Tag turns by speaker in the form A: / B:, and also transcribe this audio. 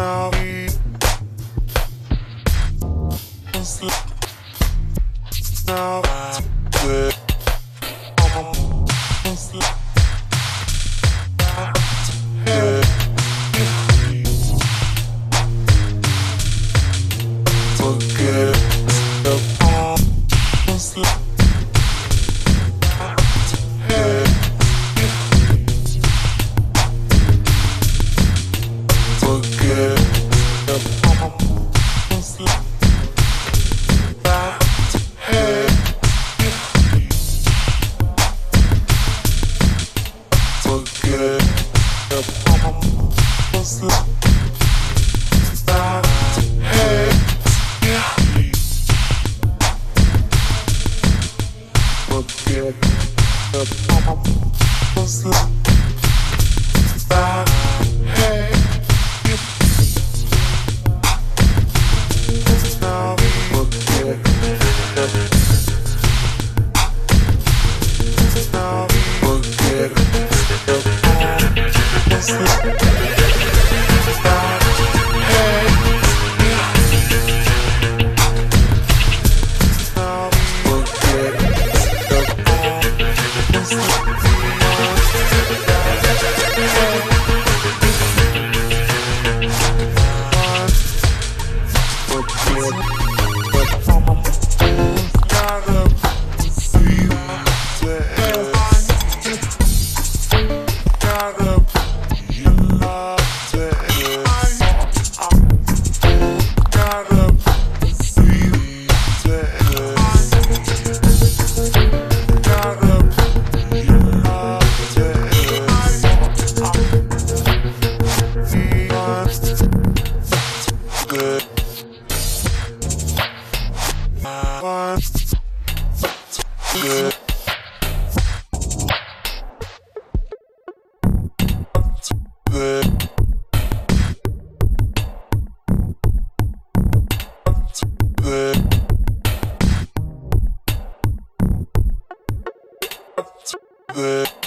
A: forget up. Good.